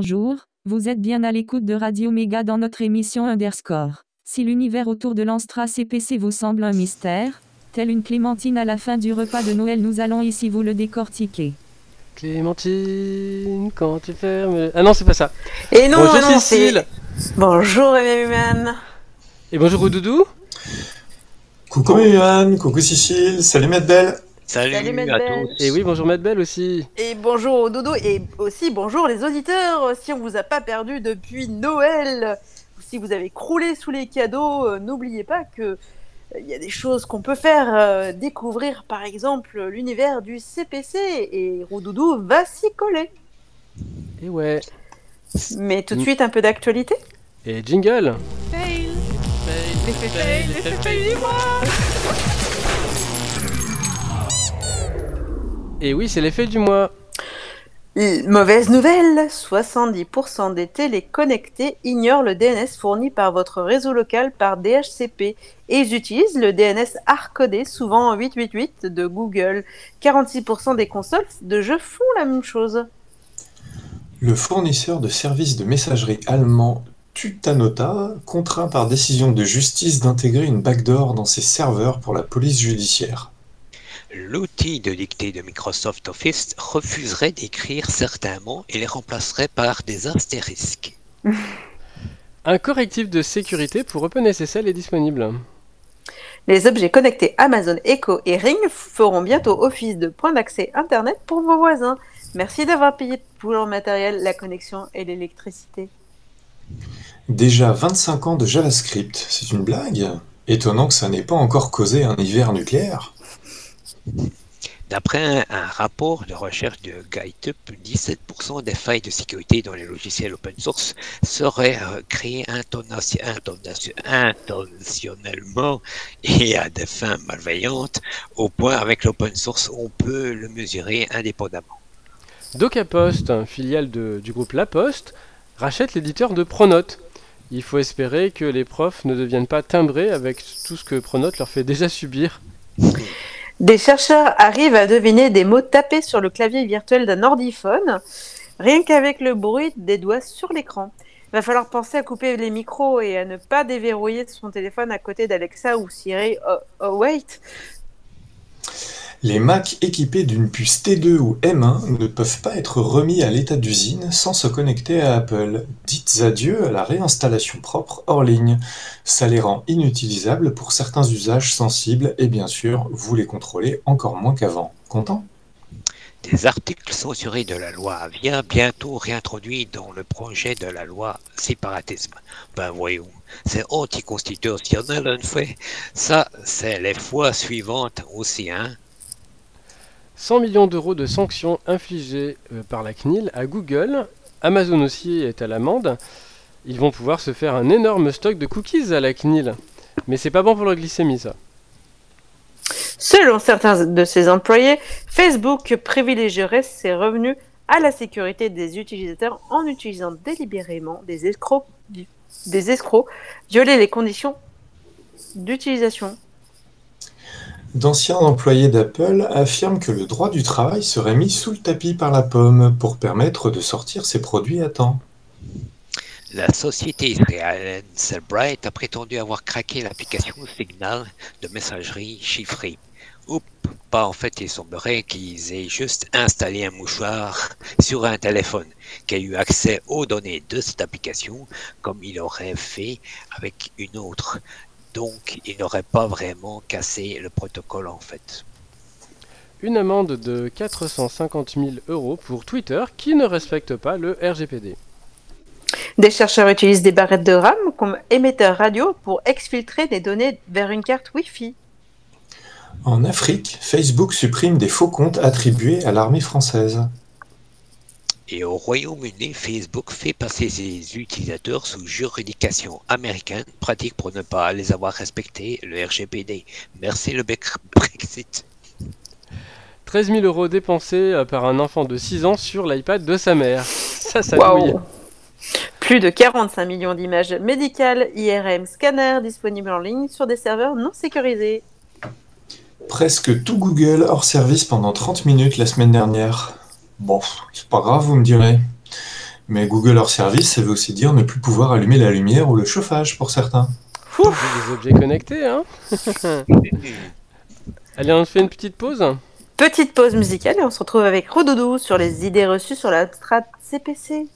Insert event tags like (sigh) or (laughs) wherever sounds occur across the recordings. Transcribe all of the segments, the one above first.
bonjour, vous êtes bien à l'écoute de Radio Méga dans notre émission Underscore. Si l'univers autour de l'Anstra CPC vous semble un mystère, telle une clémentine à la fin du repas de Noël, nous allons ici vous le décortiquer. Clémentine, quand tu fermes. Ah non, c'est pas ça. Et non, bonjour non, Cécile. Bonjour Emmanuel. Et bonjour Oudoudou. Coucou Yohan, coucou Cécile, salut Medbel. Salut, Salut, à Medbel. tous. Et oui, bonjour Madbelle aussi. Et bonjour au dodo et aussi bonjour les auditeurs. Si on vous a pas perdu depuis Noël, ou si vous avez croulé sous les cadeaux, euh, n'oubliez pas que euh, il y a des choses qu'on peut faire euh, découvrir, par exemple l'univers du CPC et Roudoudou va s'y coller. Et ouais. Mais tout de Mm. suite un peu d'actualité. Et jingle. Et oui, c'est l'effet du mois. Mauvaise nouvelle, 70% des télés connectées ignorent le DNS fourni par votre réseau local par DHCP et ils utilisent le DNS hardcodé, souvent 888 de Google. 46% des consoles de jeux font la même chose. Le fournisseur de services de messagerie allemand Tutanota contraint par décision de justice d'intégrer une backdoor dans ses serveurs pour la police judiciaire. L'outil de dictée de Microsoft Office refuserait d'écrire certains mots et les remplacerait par des astérisques. (laughs) Un correctif de sécurité pour OpenSSL est disponible. Les objets connectés Amazon Echo et Ring feront bientôt office de point d'accès Internet pour vos voisins. Merci d'avoir payé pour le matériel, la connexion et l'électricité. Déjà 25 ans de JavaScript, c'est une blague Étonnant que ça n'ait pas encore causé un hiver nucléaire. D'après un, un rapport de recherche de GuideUp, 17% des failles de sécurité dans les logiciels open source seraient euh, créées intentionnellement et à des fins malveillantes, au point avec l'open source on peut le mesurer indépendamment. DocaPost, filiale de- du groupe La Poste, rachète l'éditeur de Pronote. Il faut espérer que les profs ne deviennent pas timbrés avec tout ce que Pronote leur fait déjà subir. (laughs) Des chercheurs arrivent à deviner des mots tapés sur le clavier virtuel d'un ordiphone, rien qu'avec le bruit des doigts sur l'écran. Il va falloir penser à couper les micros et à ne pas déverrouiller son téléphone à côté d'Alexa ou Siri. Oh, oh, wait, Les Mac équipés d'une puce T2 ou M1 ne peuvent pas être remis à l'état d'usine sans se connecter à Apple. Dites adieu à la réinstallation propre hors ligne. Ça les rend inutilisables pour certains usages sensibles et bien sûr, vous les contrôlez encore moins qu'avant. Content? Des articles censurés de la loi Avia bientôt réintroduits dans le projet de la loi séparatisme. Ben voyons, c'est anticonstitutionnel en fait. Ça, c'est les fois suivantes aussi, hein. 100 millions d'euros de sanctions infligées euh, par la CNIL à Google. Amazon aussi est à l'amende. Ils vont pouvoir se faire un énorme stock de cookies à la CNIL. Mais c'est pas bon pour la glycémie ça. Selon certains de ses employés, Facebook privilégierait ses revenus à la sécurité des utilisateurs en utilisant délibérément des escrocs, des escrocs violer les conditions d'utilisation. D'anciens employés d'Apple affirment que le droit du travail serait mis sous le tapis par la pomme pour permettre de sortir ses produits à temps. La société israélienne Cellbrite a prétendu avoir craqué l'application Signal de messagerie chiffrée. Oups, pas en fait, il semblerait qu'ils aient juste installé un mouchoir sur un téléphone qui a eu accès aux données de cette application comme il aurait fait avec une autre. Donc, il n'aurait pas vraiment cassé le protocole en fait. Une amende de 450 000 euros pour Twitter qui ne respecte pas le RGPD. Des chercheurs utilisent des barrettes de RAM comme émetteurs radio pour exfiltrer des données vers une carte Wi-Fi. En Afrique, Facebook supprime des faux comptes attribués à l'armée française. Et au Royaume-Uni, Facebook fait passer ses utilisateurs sous juridiction américaine, pratique pour ne pas les avoir respecté le RGPD. Merci le bec- Brexit. 13 000 euros dépensés euh, par un enfant de 6 ans sur l'iPad de sa mère. Ça, ça. Plus de 45 millions d'images médicales IRM scanners disponibles en ligne sur des serveurs non sécurisés. Presque tout Google hors service pendant 30 minutes la semaine dernière. Bon, c'est pas grave, vous me direz. Mais Google hors service, ça veut aussi dire ne plus pouvoir allumer la lumière ou le chauffage pour certains. Des objets connectés, hein (laughs) Allez, on fait une petite pause Petite pause musicale et on se retrouve avec Rododo sur les idées reçues sur la strat CPC.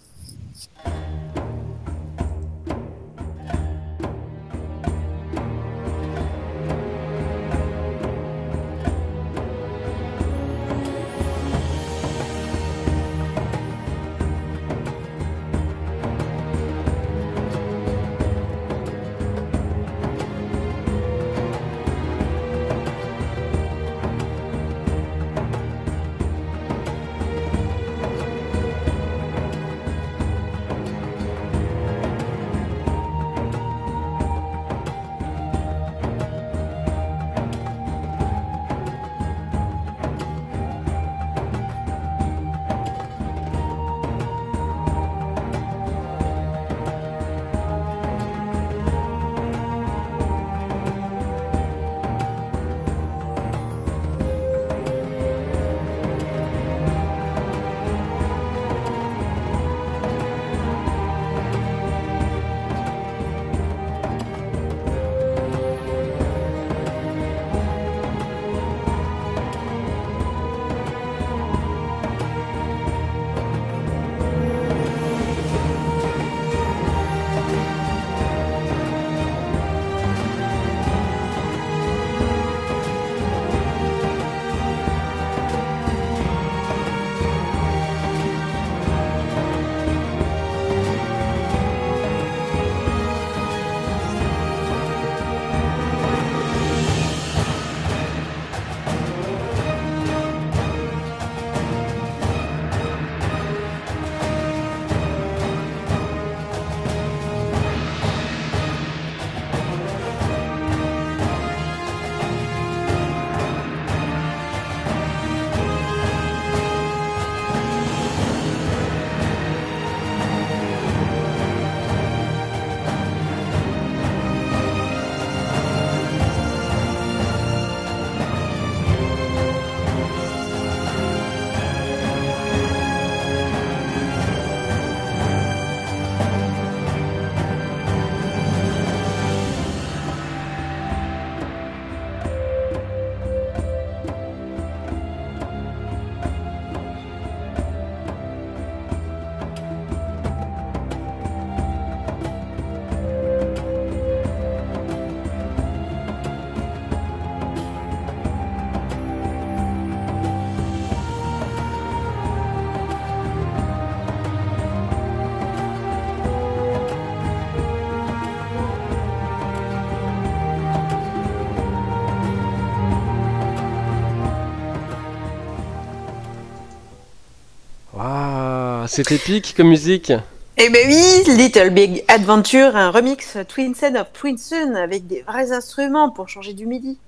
C'est épique comme musique. Eh ben oui, Little Big Adventure, un remix Twin Sun of Twin Sun avec des vrais instruments pour changer du midi.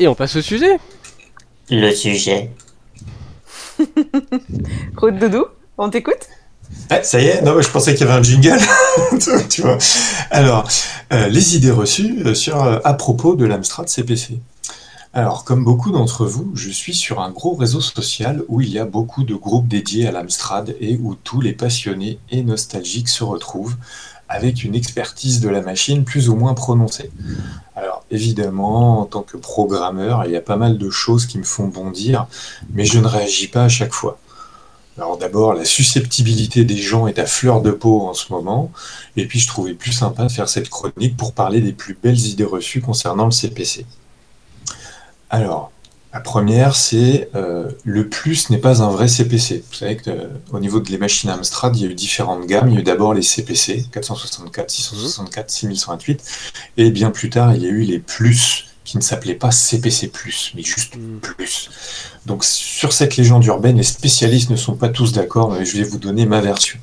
Et on passe au sujet. Le sujet. (laughs) Route Doudou, on t'écoute? Ah, ça y est, non, mais je pensais qu'il y avait un jingle. (laughs) tu vois. Alors, euh, les idées reçues euh, sur, euh, à propos de l'Amstrad CPC. Alors, comme beaucoup d'entre vous, je suis sur un gros réseau social où il y a beaucoup de groupes dédiés à l'Amstrad et où tous les passionnés et nostalgiques se retrouvent avec une expertise de la machine plus ou moins prononcée. Alors, évidemment, en tant que programmeur, il y a pas mal de choses qui me font bondir, mais je ne réagis pas à chaque fois. Alors d'abord, la susceptibilité des gens est à fleur de peau en ce moment, et puis je trouvais plus sympa de faire cette chronique pour parler des plus belles idées reçues concernant le CPC. Alors, la première, c'est euh, le plus n'est pas un vrai CPC. Vous savez qu'au niveau de les machines Amstrad, il y a eu différentes gammes. Il y a eu d'abord les CPC, 464, 664, 6128, et bien plus tard, il y a eu les plus, qui ne s'appelaient pas CPC+, mais juste Mm. plus. Donc sur cette légende urbaine, les spécialistes ne sont pas tous d'accord, mais je vais vous donner ma version.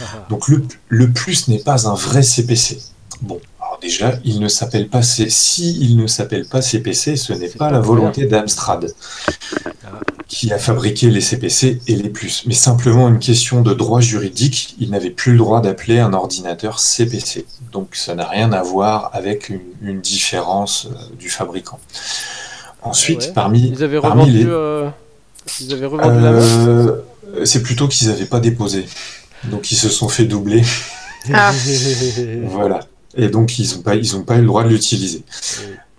Ah, Donc le, le plus n'est pas un vrai CPC. Bon, déjà, il ne s'appelle pas C- si il ne s'appelle pas CPC, ce n'est pas pas la volonté d'Amstrad Ah. qui a fabriqué les CPC et les plus, mais simplement une question de droit juridique. Il n'avait plus le droit d'appeler un ordinateur CPC. Donc ça n'a rien à voir avec une, une différence euh, du fabricant. Ensuite, Ouais. parmi, Ils avaient parmi revendu, les... euh, ils avaient revendu. Euh, Euh, C'est plutôt qu'ils n'avaient pas déposé. Donc ils se sont fait doubler. Ah. (laughs) Voilà. Et donc ils n'ont pas, ils ont pas eu le droit de l'utiliser.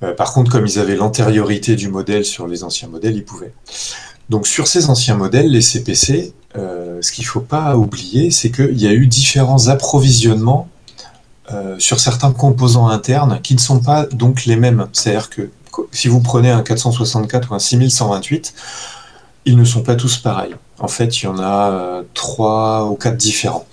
Euh, par contre, comme ils avaient l'antériorité du modèle sur les anciens modèles, ils pouvaient. Donc sur ces anciens modèles, les CPC, euh, ce qu'il ne faut pas oublier, c'est qu'il y a eu différents approvisionnements euh, sur certains composants internes qui ne sont pas donc les mêmes. C'est-à-dire que si vous prenez un 464 ou un 6128, ils ne sont pas tous pareils. En fait, il y en a trois ou quatre différents.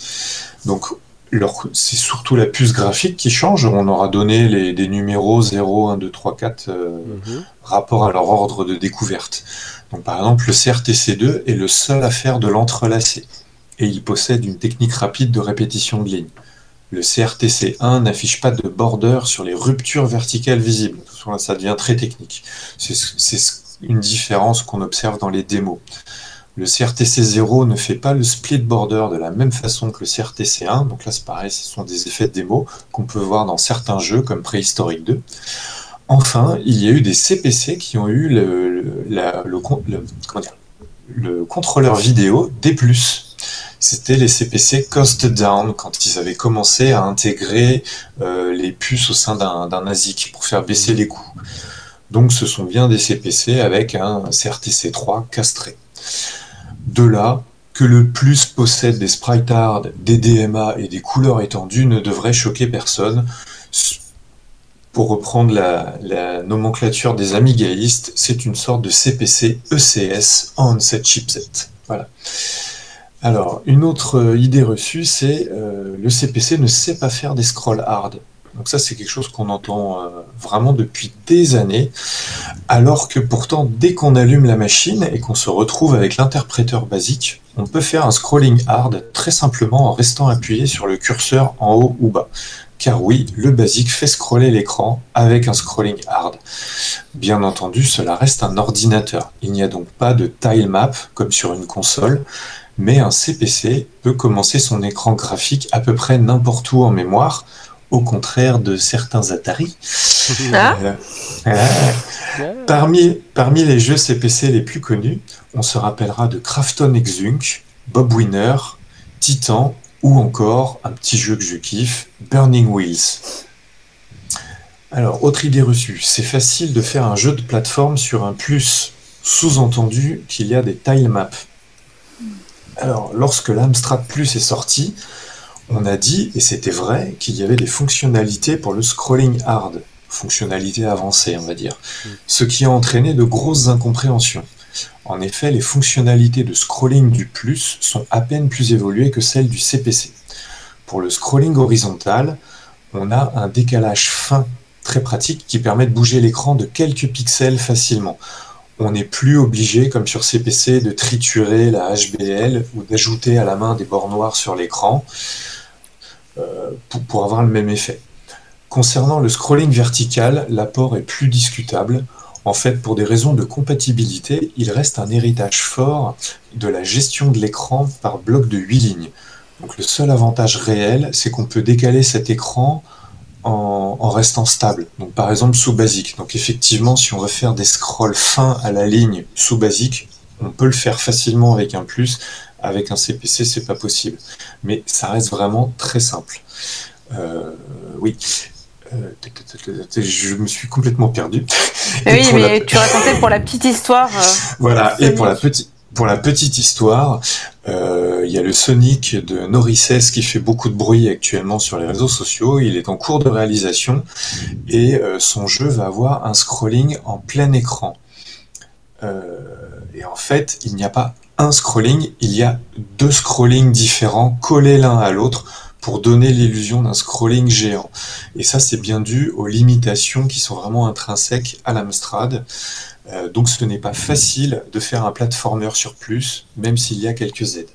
Donc leur- c'est surtout la puce graphique qui change. On aura donné les, des numéros 0, 1, 2, 3, 4 euh, Mhm. rapport à leur ordre de découverte. Donc par exemple, le CRTC2 est le seul à faire de l'entrelacé et il possède une technique rapide de répétition de ligne. Le CRTC1 n'affiche pas de border sur les ruptures verticales visibles. Ça devient très technique. C'est c'est une différence qu'on observe dans les démos. Le CRTC0 ne fait pas le split border de la même façon que le CRTC1. Donc là, c'est pareil, ce sont des effets de démo qu'on peut voir dans certains jeux comme Préhistorique 2. Enfin, il y a eu des CPC qui ont eu le, contrôleur vidéo D+. C'était les CPC Cost Down, quand ils avaient commencé à intégrer euh, les puces au sein d'un d'un ASIC pour faire baisser les coûts. Donc ce sont bien des CPC avec un CRTC3 castré. De là, que le plus possède des sprite art, des DMA et des couleurs étendues ne devrait choquer personne. Pour reprendre la, la nomenclature des amigaïstes, c'est une sorte de CPC ECS en cette chipset. Voilà. Alors, une autre idée reçue, c'est euh, le CPC ne sait pas faire des scrolls hard. Donc ça, c'est quelque chose qu'on entend euh, vraiment depuis des années, alors que pourtant, dès qu'on allume la machine et qu'on se retrouve avec l'interpréteur basique, on peut faire un scrolling hard très simplement en restant appuyé sur le curseur en haut ou bas. Car oui, le basique fait scroller l'écran avec un scrolling hard. Bien entendu, cela reste un ordinateur. Il n'y a donc pas de tile map comme sur une console, mais un CPC peut commencer son écran graphique à peu près n'importe où en mémoire, au contraire de certains Atari. Ah. Euh, euh, Parmi, parmi les jeux CPC les plus connus, on se rappellera de Krafton Exunk, Bob Winner, Titan ou encore un petit jeu que je kiffe, Burning Wheels. Alors, autre idée reçue, c'est facile de faire un jeu de plateforme sur un plus, sous-entendu qu'il y a des tile maps. Alors, lorsque l'Amstrad Plus est sorti, on a dit, et c'était vrai, qu'il y avait des fonctionnalités pour le scrolling hard, fonctionnalités avancées, on va dire, ce qui a entraîné de grosses incompréhensions. En effet, les fonctionnalités de scrolling du plus sont à peine plus évoluées que celles du CPC. Pour le scrolling horizontal, on a un décalage fin très pratique qui permet de bouger l'écran de quelques pixels facilement. On n'est plus obligé, comme sur CPC, de triturer la HBL ou d'ajouter à la main des bords noirs sur l'écran pour, pour avoir le même effet. Concernant le scrolling vertical, l'apport est plus discutable. En fait, pour des raisons de compatibilité, il reste un héritage fort de la gestion de l'écran par bloc de 8 lignes. Donc le seul avantage réel, c'est qu'on peut décaler cet écran en, restant stable. Par exemple sous basique. Donc effectivement, si on veut faire des scrolls fins à la ligne sous basique, on peut le faire facilement avec un plus. Avec un CPC, c'est pas possible. Mais ça reste vraiment très simple. Euh, oui. Euh, je me suis complètement perdu. Mais oui, la- mais tu racontais pour la petite histoire. euh, voilà, et Sonic. pour la, petite pour la petite histoire, euh, il y a le Sonic de Norrices qui fait beaucoup de bruit actuellement sur les réseaux sociaux. Il est en cours de réalisation et euh, son jeu va avoir un scrolling en plein écran. Euh, et en fait, il n'y a pas un scrolling, il y a deux scrollings différents collés l'un à l'autre pour donner l'illusion d'un scrolling géant. Et ça, c'est bien dû aux limitations qui sont vraiment intrinsèques à l'Amstrad. Euh, donc ce n'est pas facile de faire un platformer sur plus, même s'il y a quelques aides.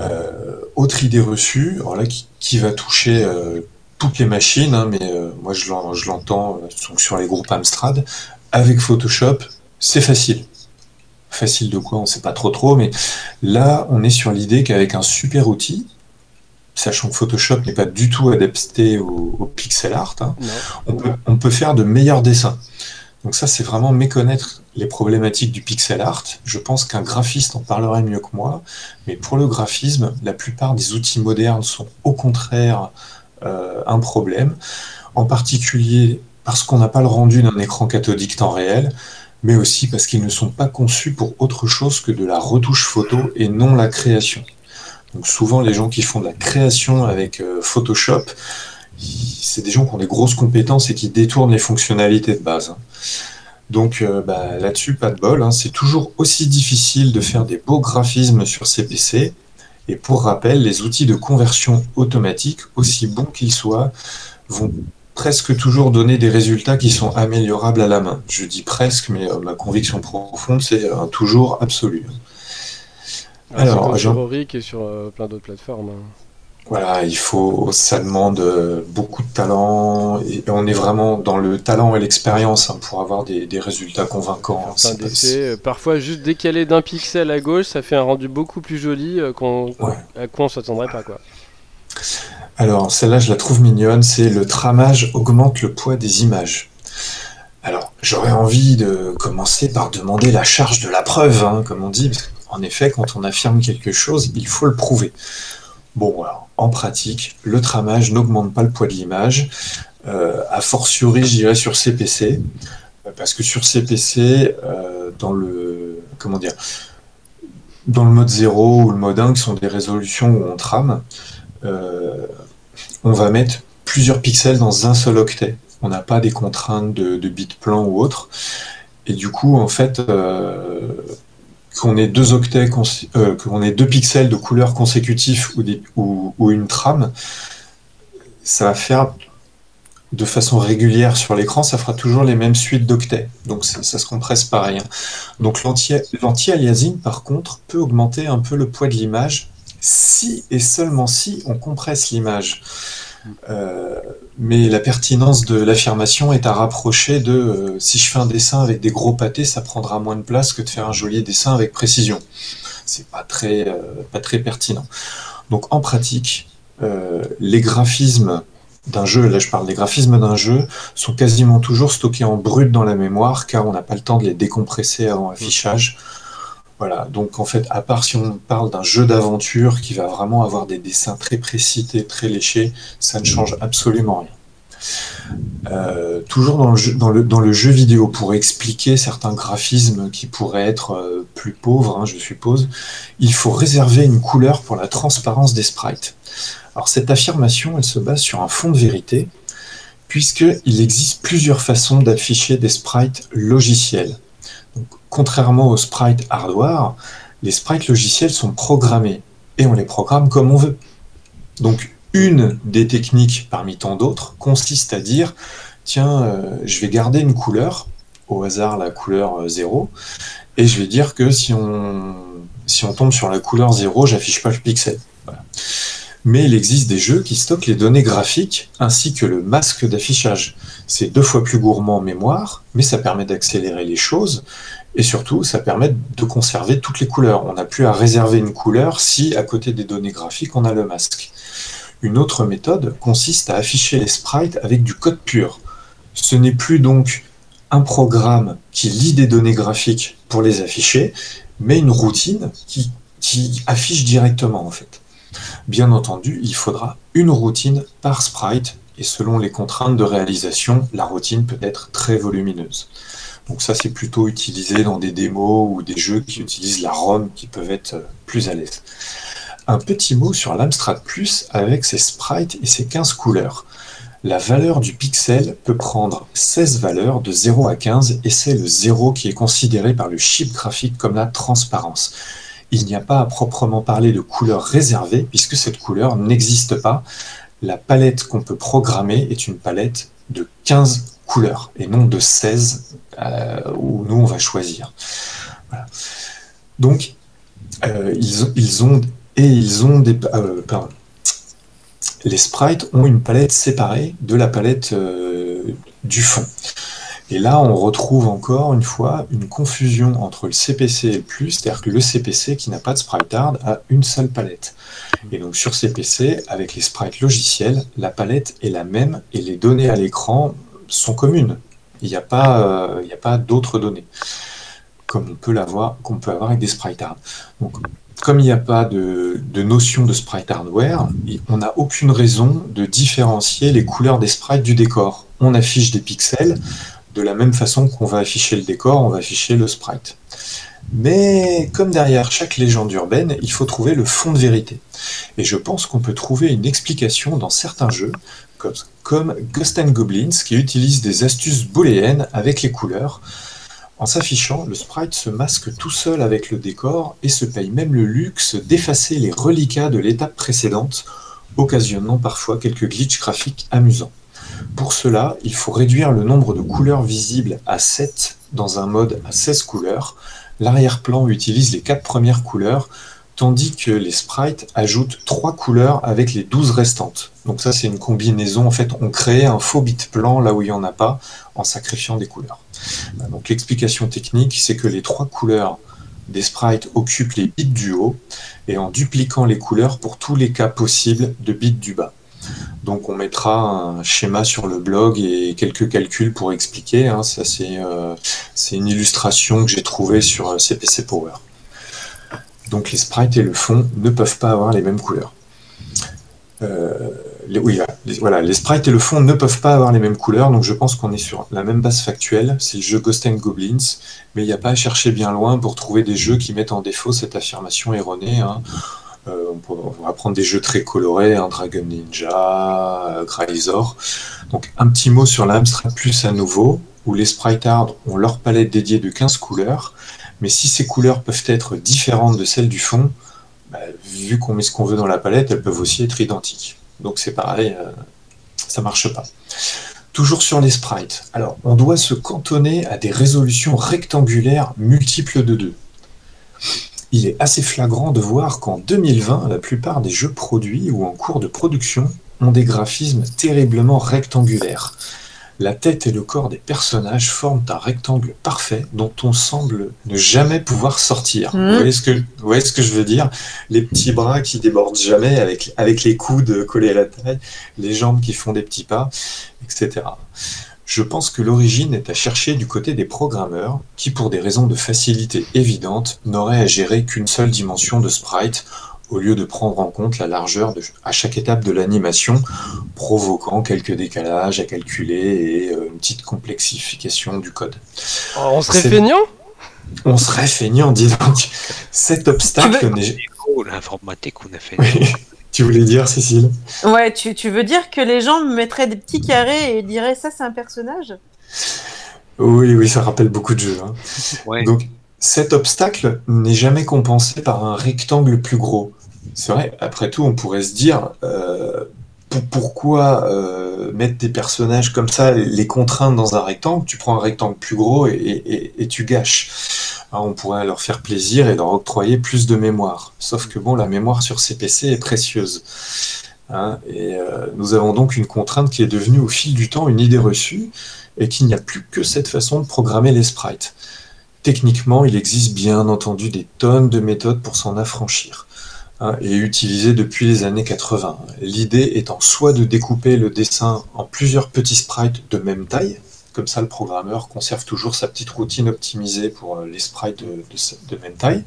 Euh, autre idée reçue, alors là qui, va toucher euh, toutes les machines, hein, mais moi je l'en- je l'entends sur les groupes Amstrad, avec Photoshop, c'est facile. Facile de quoi, on ne sait pas trop trop, mais là on est sur l'idée qu'avec un super outil, sachant que Photoshop n'est pas du tout adapté au, au pixel art, hein, Non. on peut, on peut faire de meilleurs dessins. Donc ça, c'est vraiment méconnaître les problématiques du pixel art. Je pense qu'un graphiste en parlerait mieux que moi, mais pour le graphisme, la plupart des outils modernes sont au contraire euh, un problème, en particulier parce qu'on n'a pas le rendu d'un écran cathodique temps réel, mais aussi parce qu'ils ne sont pas conçus pour autre chose que de la retouche photo et non la création. Donc souvent, les gens qui font de la création avec euh, Photoshop, c'est des gens qui ont des grosses compétences et qui détournent les fonctionnalités de base. hein. Donc euh, bah, là-dessus, pas de bol. hein. C'est toujours aussi difficile de faire des beaux graphismes sur CPC. Et pour rappel, les outils de conversion automatique, aussi bons qu'ils soient, vont presque toujours donner des résultats qui sont améliorables à la main. Je dis presque, mais euh, ma conviction profonde, c'est euh, toujours absolu. Alors, Alors, c'est Jean- sur Auric et sur euh, plein d'autres plateformes. hein. Voilà, il faut, ça demande euh, beaucoup de talent et on est vraiment dans le talent et l'expérience hein, pour avoir des, des résultats convaincants. hein. Euh, parfois juste décalé d'un pixel à gauche, ça fait un rendu beaucoup plus joli qu'on- Ouais. à quoi on s'attendrait pas quoi. Alors, celle-là, je la trouve mignonne, c'est le tramage augmente le poids des images. Alors, j'aurais envie de commencer par demander la charge de la preuve, hein, comme on dit. parce qu'en effet, quand on affirme quelque chose, il faut le prouver. Bon, alors, en pratique, le tramage n'augmente pas le poids de l'image. Euh, a fortiori, je dirais sur CPC, parce que sur CPC, euh, dans le comment dire, dans le mode 0 ou le mode 1, qui sont des résolutions où on trame, on va mettre plusieurs pixels dans un seul octet. On n'a pas des contraintes de, de bits plans ou autre. Et du coup, en fait, euh, qu'on ait deux octets, euh, qu'on ait deux pixels de couleurs consécutifs ou, une trame, ça va faire de façon régulière sur l'écran, ça fera toujours les mêmes suites d'octets. Donc ça, se compresse pareil. hein. Donc l'anti- l'anti-aliasing, par contre, peut augmenter un peu le poids de l'image si et seulement si on compresse l'image. Euh, mais la pertinence de l'affirmation est à rapprocher de euh, si je fais un dessin avec des gros pâtés, ça prendra moins de place que de faire un joli dessin avec précision. C'est pas très, euh, pas très pertinent. Donc en pratique, les graphismes d'un jeu, là je parle des graphismes d'un jeu, sont quasiment toujours stockés en brut dans la mémoire car on n'a pas le temps de les décompresser avant affichage. Voilà, donc en fait, à part si on parle d'un jeu d'aventure qui va vraiment avoir des dessins très précis et très léchés, ça ne change absolument rien. Euh, toujours dans le, jeu, dans, le, dans le jeu vidéo, pour expliquer certains graphismes qui pourraient être euh, plus pauvres, hein, je suppose, il faut réserver une couleur pour la transparence des sprites. Alors cette affirmation, elle se base sur un fond de vérité, puisqu'il existe plusieurs façons d'afficher des sprites logiciels. Contrairement aux sprites hardware, les sprites logiciels sont programmés et on les programme comme on veut. Donc une des techniques parmi tant d'autres consiste à dire tiens, euh, je vais garder une couleur, au hasard la couleur euh, 0, et je vais dire que si on, si on tombe sur la couleur 0, j'affiche pas le pixel. Mais il existe des jeux qui stockent les données graphiques ainsi que le masque d'affichage. C'est deux fois plus gourmand en mémoire, mais ça permet d'accélérer les choses et surtout, ça permet de conserver toutes les couleurs. On n'a plus à réserver une couleur si, à côté des données graphiques, on a le masque. Une autre méthode consiste à afficher les sprites avec du code pur. Ce n'est plus donc un programme qui lit des données graphiques pour les afficher, mais une routine qui, qui affiche directement en fait. Bien entendu, il faudra une routine par sprite, et selon les contraintes de réalisation, la routine peut être très volumineuse. Donc ça, c'est plutôt utilisé dans des démos ou des jeux qui utilisent la ROM qui peuvent être plus à l'aise. Un petit mot sur l'Amstrad Plus avec ses sprites et ses 15 couleurs. La valeur du pixel peut prendre 16 valeurs de 0 à 15 et c'est le 0 qui est considéré par le chip graphique comme la transparence. Il n'y a pas à proprement parler de couleur réservée puisque cette couleur n'existe pas. La palette qu'on peut programmer est une palette de 15 couleurs et non de 16 euh, où nous on va choisir. Donc euh, ils, ont, et ils ont des euh, les sprites ont une palette séparée de la palette euh, du fond. Et là, on retrouve encore une fois une confusion entre le CPC et le plus, c'est-à-dire que le CPC qui n'a pas de sprite hard a une seule palette. Et donc sur CPC, avec les sprites logiciels, la palette est la même et les données à l'écran sont communes. Il n'y a pas, euh, a pas d'autres données, comme on peut qu'on peut avoir avec des sprite art. Donc, comme il n'y a pas de, notion de sprite hardware, on n'a aucune raison de différencier les couleurs des sprites du décor. On affiche des pixels de la même façon qu'on va afficher le décor, on va afficher le sprite. Mais comme derrière chaque légende urbaine, il faut trouver le fond de vérité. Et je pense qu'on peut trouver une explication dans certains jeux, comme, Ghost and Goblins, qui utilise des astuces booléennes avec les couleurs. En s'affichant, le sprite se masque tout seul avec le décor et se paye même le luxe d'effacer les reliquats de l'étape précédente, occasionnant parfois quelques glitches graphiques amusants. Pour cela, il faut réduire le nombre de couleurs visibles à 7 dans un mode à 16 couleurs. L'arrière-plan utilise les 4 premières couleurs, tandis que les sprites ajoutent 3 couleurs avec les 12 restantes. Donc ça, c'est une combinaison. En fait, on crée un faux bit plan là où il n'y en a pas en sacrifiant des couleurs. Donc l'explication technique, c'est que les trois couleurs des sprites occupent les bits du haut et en dupliquant les couleurs pour tous les cas possibles de bits du bas. Donc on mettra un schéma sur le blog et quelques calculs pour expliquer. hein. Ça c'est euh, c'est une illustration que j'ai trouvée sur euh, CPC Power. Donc les sprites et le fond ne peuvent pas avoir les mêmes couleurs. Euh, les, oui, voilà, les sprites et le fond ne peuvent pas avoir les mêmes couleurs, donc je pense qu'on est sur la même base factuelle. C'est le jeu Ghost and Goblins, mais il n'y a pas à chercher bien loin pour trouver des jeux qui mettent en défaut cette affirmation erronée. hein. Euh, on, peut- va prendre des jeux très colorés, hein, Dragon Ninja, euh. Donc un petit mot sur l'Amstrad Plus à nouveau, où les sprite art ont leur palette dédiée de 15 couleurs, mais si ces couleurs peuvent être différentes de celles du fond, bah, vu qu'on met ce qu'on veut dans la palette, elles peuvent aussi être identiques. Donc c'est pareil, euh, ça marche pas. Toujours sur les sprites. Alors, on doit se cantonner à des résolutions rectangulaires multiples de 2. Il est assez flagrant de voir qu'en 2020, la plupart des jeux produits ou en cours de production ont des graphismes terriblement rectangulaires. La tête et le corps des personnages forment un rectangle parfait dont on semble ne jamais pouvoir sortir. Mhm. Vous, voyez ce que, vous voyez ce que je veux dire? Les petits bras qui débordent jamais avec, avec les coudes collés à la taille, les jambes qui font des petits pas, etc. Je pense que l'origine est à chercher du côté des programmeurs qui, pour des raisons de facilité évidentes, n'auraient à gérer qu'une seule dimension de sprite au lieu de prendre en compte la largeur de- à chaque étape de l'animation, provoquant quelques décalages à calculer et euh, une petite complexification du code. Oh, on serait feignant On serait feignant, dis donc. Cet obstacle n'est... L'informatique, on a fait. Oui. Tu voulais dire, Cécile? Ouais, tu, tu veux dire que les gens me mettraient des petits carrés et diraient ça c'est un personnage? Oui, oui, ça rappelle beaucoup de jeux. hein. Ouais. Donc, cet obstacle n'est jamais compensé par un rectangle plus gros. C'est vrai, après tout, on pourrait se dire euh, pour- pourquoi euh, mettre des personnages comme ça, les contraindre dans un rectangle? Tu prends un rectangle plus gros et, tu gâches. Hein, on pourrait leur faire plaisir et leur octroyer plus de mémoire. Sauf que bon, la mémoire sur CPC est précieuse. Hein, et euh, nous avons donc une contrainte qui est devenue au fil du temps une idée reçue et qu'il n'y a plus que cette façon de programmer les sprites. Techniquement, il existe bien entendu des tonnes de méthodes pour s'en affranchir hein, et utilisées depuis les années 80. L'idée étant soit de découper le dessin en plusieurs petits sprites de même taille, comme ça le programmeur conserve toujours sa petite routine optimisée pour euh, les sprites de, même taille,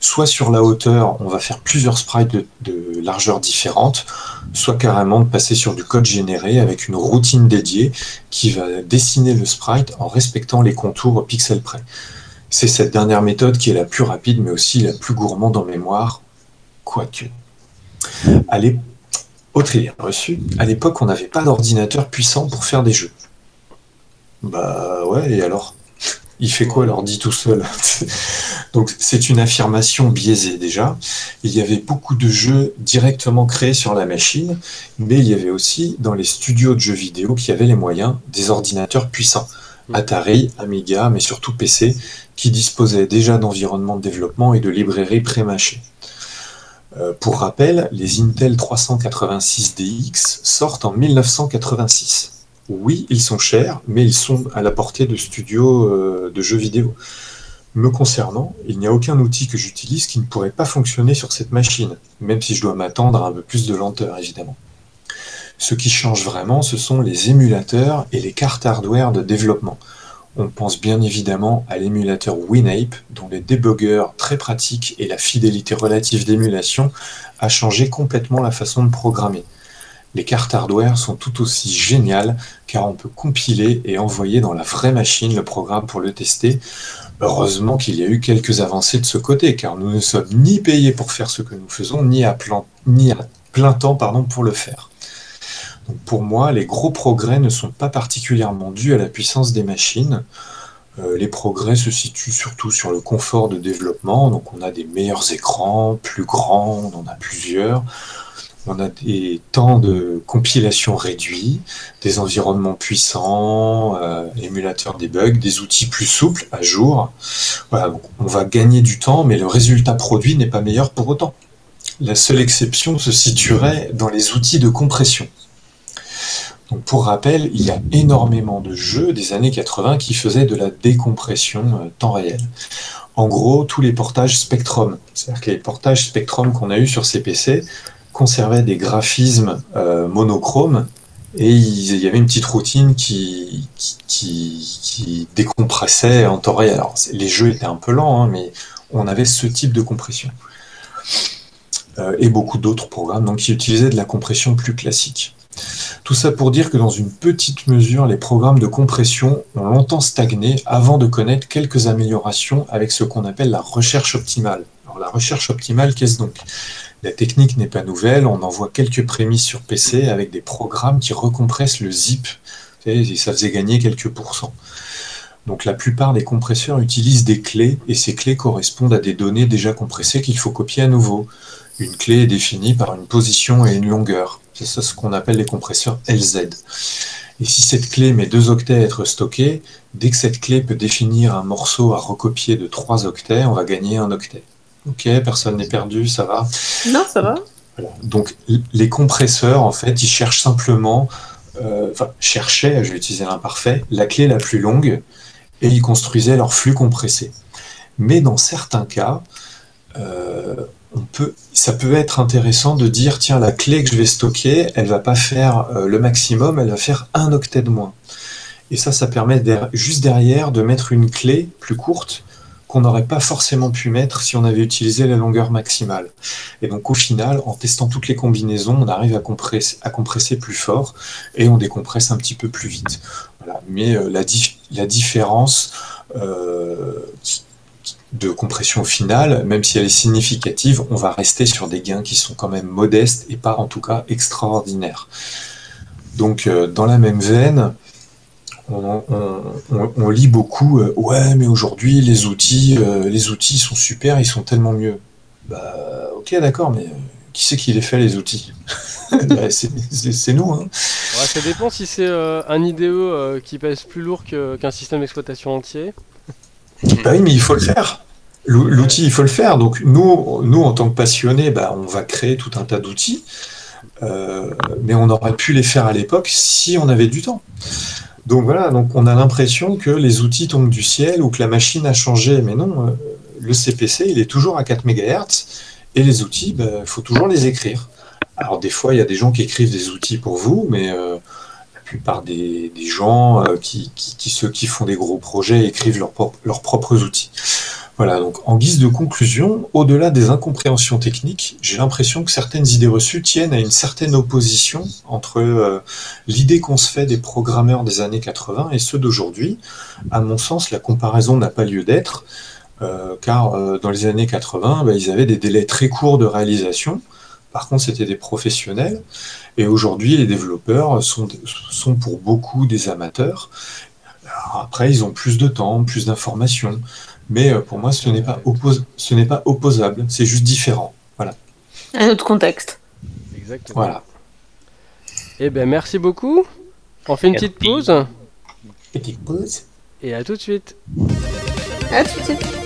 soit sur la hauteur, on va faire plusieurs sprites de, de largeur différentes, soit carrément de passer sur du code généré avec une routine dédiée qui va dessiner le sprite en respectant les contours au pixel près. C'est cette dernière méthode qui est la plus rapide, mais aussi la plus gourmande en mémoire, quoique. Autre idée reçue, à l'époque, on n'avait pas d'ordinateur puissant pour faire des jeux. Bah ouais, et alors? Il fait quoi l'ordi tout seul? (laughs) Donc c'est une affirmation biaisée déjà. Il y avait beaucoup de jeux directement créés sur la machine, mais il y avait aussi dans les studios de jeux vidéo qui avaient les moyens des ordinateurs puissants. Atari, Amiga, mais surtout PC, qui disposaient déjà d'environnements de développement et de librairies pré-mâchées. Euh, pour rappel, les Intel 386DX sortent en 1986. Oui, ils sont chers, mais ils sont à la portée de studios euh, de jeux vidéo. Me concernant, il n'y a aucun outil que j'utilise qui ne pourrait pas fonctionner sur cette machine, même si je dois m'attendre à un peu plus de lenteur, évidemment. Ce qui change vraiment, ce sont les émulateurs et les cartes hardware de développement. On pense bien évidemment à l'émulateur WinApe, dont les débuggers très pratiques et la fidélité relative d'émulation a changé complètement la façon de programmer. Les cartes hardware sont tout aussi géniales car on peut compiler et envoyer dans la vraie machine le programme pour le tester. Heureusement qu'il y a eu quelques avancées de ce côté car nous ne sommes ni payés pour faire ce que nous faisons ni à plein, ni à plein temps pardon, pour le faire. Pour moi, les gros progrès ne sont pas particulièrement dus à la puissance des machines. Euh, les progrès se situent surtout sur le confort de développement. Donc on a des meilleurs écrans, plus grands, on en a plusieurs. On a des temps de compilation réduits, des environnements puissants, euh, émulateurs des bugs, des outils plus souples, à jour. On va gagner du temps, mais le résultat produit n'est pas meilleur pour autant. La seule exception se situerait dans les outils de compression. Pour rappel, il y a énormément de jeux des années 80 qui faisaient de la décompression euh, temps réel. En gros, tous les portages Spectrum, c'est-à-dire que les portages Spectrum qu'on a eu sur ces PC conservaient des graphismes euh, monochromes et il y avait une petite routine qui décompressait en temps réel. Alors, les jeux étaient un peu lents, hein, mais on avait ce type de compression. Euh, et beaucoup d'autres programmes donc, qui utilisaient de la compression plus classique. Tout ça pour dire que dans une petite mesure, les programmes de compression ont longtemps stagné avant de connaître quelques améliorations avec ce qu'on appelle la recherche optimale. Alors la recherche optimale, qu'est-ce donc? La technique n'est pas nouvelle, on envoie quelques prémices sur PC avec des programmes qui recompressent le zip, et ça faisait gagner quelques pourcents. Donc la plupart des compresseurs utilisent des clés et ces clés correspondent à des données déjà compressées qu'il faut copier à nouveau. Une clé est définie par une position et une longueur. C'est ça ce qu'on appelle les compresseurs LZ. Et si cette clé met deux octets à être stockée, dès que cette clé peut définir un morceau à recopier de trois octets, on va gagner un octet. Ok, personne n'est perdu, ça va? Non, ça va. Voilà. Donc les compresseurs, en fait, ils cherchent simplement, euh, enfin, cherchaient, je vais utiliser l'imparfait, la clé la plus longue, et ils construisaient leur flux compressé. Mais dans certains cas, ça peut être intéressant de dire tiens la clé que je vais stocker, elle va pas faire euh, le maximum, elle va faire un octet de moins. Et ça, ça permet juste derrière de mettre une clé plus courte qu'on n'aurait pas forcément pu mettre si on avait utilisé la longueur maximale. Et donc au final, en testant toutes les combinaisons, on arrive à compresser, à compresser plus fort et on décompresse un petit peu plus vite. Voilà. Mais euh, la, la différence euh, qui- de compression finale, même si elle est significative, on va rester sur des gains qui sont quand même modestes et pas en tout cas extraordinaires. Donc euh, dans la même veine, on, lit beaucoup euh, ouais mais aujourd'hui les outils euh, les outils sont super ils sont tellement mieux bah ok d'accord mais qui c'est qui les fait les outils? (laughs) Bah, c'est- nous hein. Ça dépend si c'est un IDE qui pèse plus lourd qu'un système d'exploitation entier. Bah oui, mais il faut le faire. L'ou- L'outil, il faut le faire. Donc nous, nous en tant que passionnés, bah, on va créer tout un tas d'outils, Euh, mais on aurait pu les faire à l'époque si on avait du temps. Donc voilà, donc on a l'impression que les outils tombent du ciel ou que la machine a changé, mais non, euh, le CPC, il est toujours à 4 MHz, et les outils, il faut toujours les écrire. Alors des fois, il y a des gens qui écrivent des outils pour vous, mais euh, plupart des, gens euh, qui, ceux qui font des gros projets écrivent leurs propres- outils. Voilà, donc en guise de conclusion, au-delà des incompréhensions techniques, j'ai l'impression que certaines idées reçues tiennent à une certaine opposition entre euh, l'idée qu'on se fait des programmeurs des années 80 et ceux d'aujourd'hui. À mon sens, la comparaison n'a pas lieu d'être, euh, car dans les années 80, bah, ils avaient des délais très courts de réalisation. Par contre, c'était des professionnels. Et aujourd'hui, les développeurs sont, sont pour beaucoup des amateurs. Alors après, ils ont plus de temps, plus d'informations. Mais euh, pour moi, ce n'est pas, oppos- ce n'est pas opposable, c'est juste différent. Voilà. Un autre contexte. Exactement. voilà. Eh ben merci beaucoup. On fait une petite pause Petite pause. et à tout de suite. À tout de suite.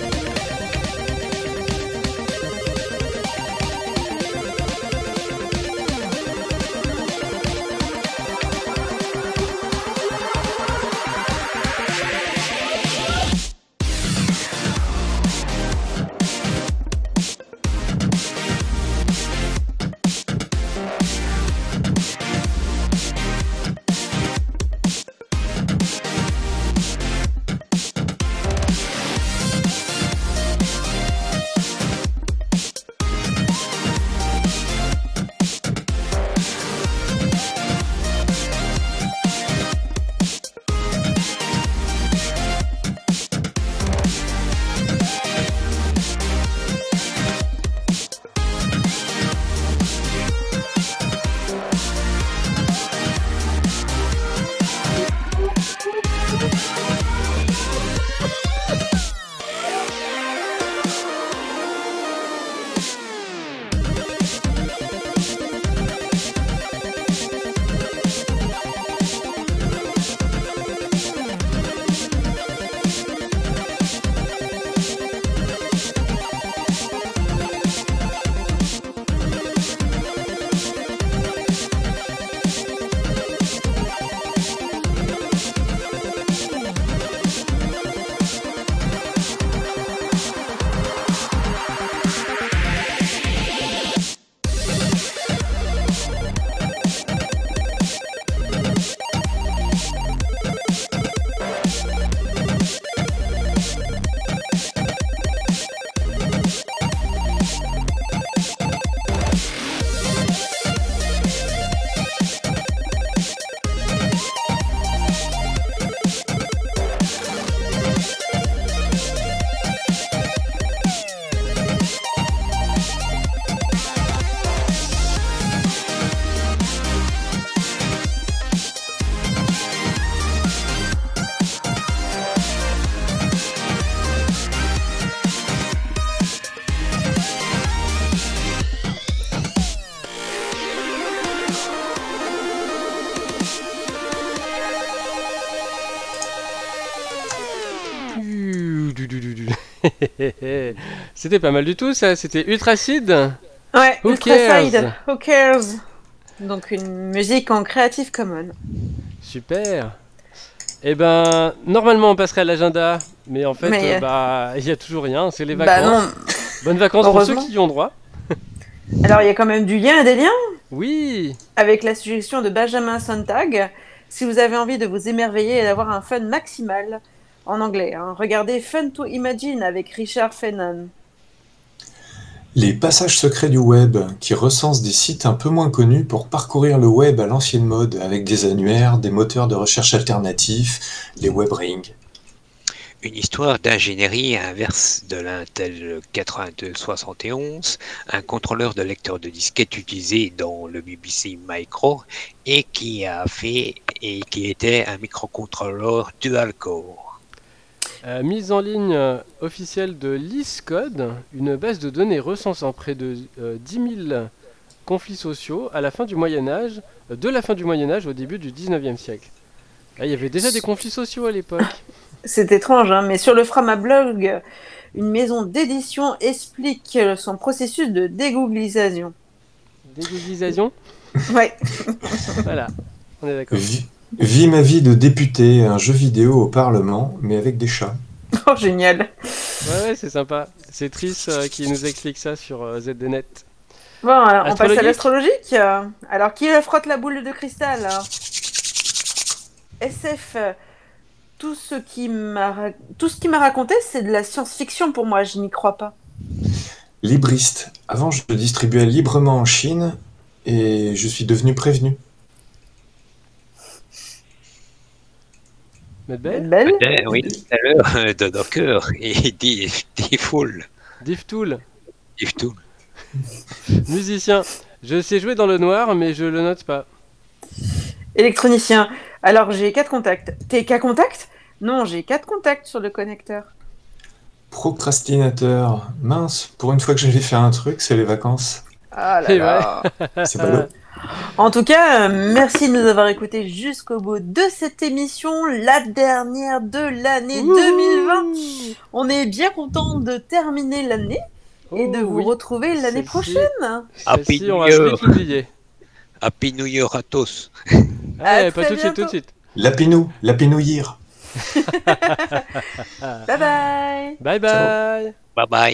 (laughs) C'était pas mal du tout ça, c'était Ultracide. Ouais, Who Ultra cares? Side, Who cares? Donc une musique en Creative Commons. Super. Eh ben, normalement on passerait à l'agenda, mais en fait, euh, euh, bah, il y a toujours rien, c'est les Bah vacances. non. Bonnes vacances pour ceux qui y ont droit. Alors il y a quand même du lien et des liens? Oui. avec la suggestion de Benjamin Sontag. Si vous avez envie de vous émerveiller et d'avoir un fun maximal en anglais, hein, regardez Fun to Imagine avec Richard Fennon. Les passages secrets du web, qui recensent des sites un peu moins connus pour parcourir le web à l'ancienne mode, avec des annuaires, des moteurs de recherche alternatifs, les web rings. Une histoire d'ingénierie inverse de l'Intel 8271, un contrôleur de lecteur de disquette utilisé dans le BBC Micro et qui a fait et qui était un microcontrôleur dual core. Euh, mise en ligne euh, officielle de l'ISCODE, une base de données recensant près de euh, 10 000 conflits sociaux à la fin du Moyen Âge, euh, de la fin du Moyen Âge au début du 19e siècle. Ah, il y avait déjà des conflits sociaux à l'époque. (laughs) C'est étrange, hein, mais sur le Framablog, une maison d'édition explique son processus de dégooglisation. Dégooglisation Ouais. (laughs) Voilà, on est d'accord. Vi- Vis ma vie de député, un jeu vidéo au Parlement, mais avec des chats. Oh, génial. Ouais, ouais, c'est sympa. C'est Triss euh, qui nous explique ça sur euh, ZDNet. Bon, alors, on passe à Astrologique l'astrologique. Alors, qui frotte la boule de cristal hein SF, euh, tout ce qui m'a ra- tout ce qui m'a raconté, c'est de la science-fiction pour moi. Je n'y crois pas. Libriste. Avant, je distribuais librement en Chine et je suis devenu prévenu. Medbel Belle. Eh oui, (laughs) tout à l'heure, euh, de Docker et. Divtool, Des tout. musicien. Je sais jouer dans le noir, mais je le note pas. Électronicien. Alors, j'ai quatre contacts. T'es qu'à contact? Non, j'ai quatre contacts sur le connecteur. Procrastinateur. Mince, pour une fois que j'allais faire un truc, c'est les vacances. Ah là là. C'est pas l'eau. (laughs) En tout cas, euh, merci de nous avoir écoutés jusqu'au bout de cette émission, la dernière de l'année 2020. On est bien content de terminer l'année et de Oh, vous oui. retrouver l'année prochaine. Happy Celle-ci, on New va l'oublier. Happy New Year à tous. Allez, très pas tout de suite, tout de suite. Lapinou, lapinouillir. (laughs) Bye bye Bye bye. Bye bye.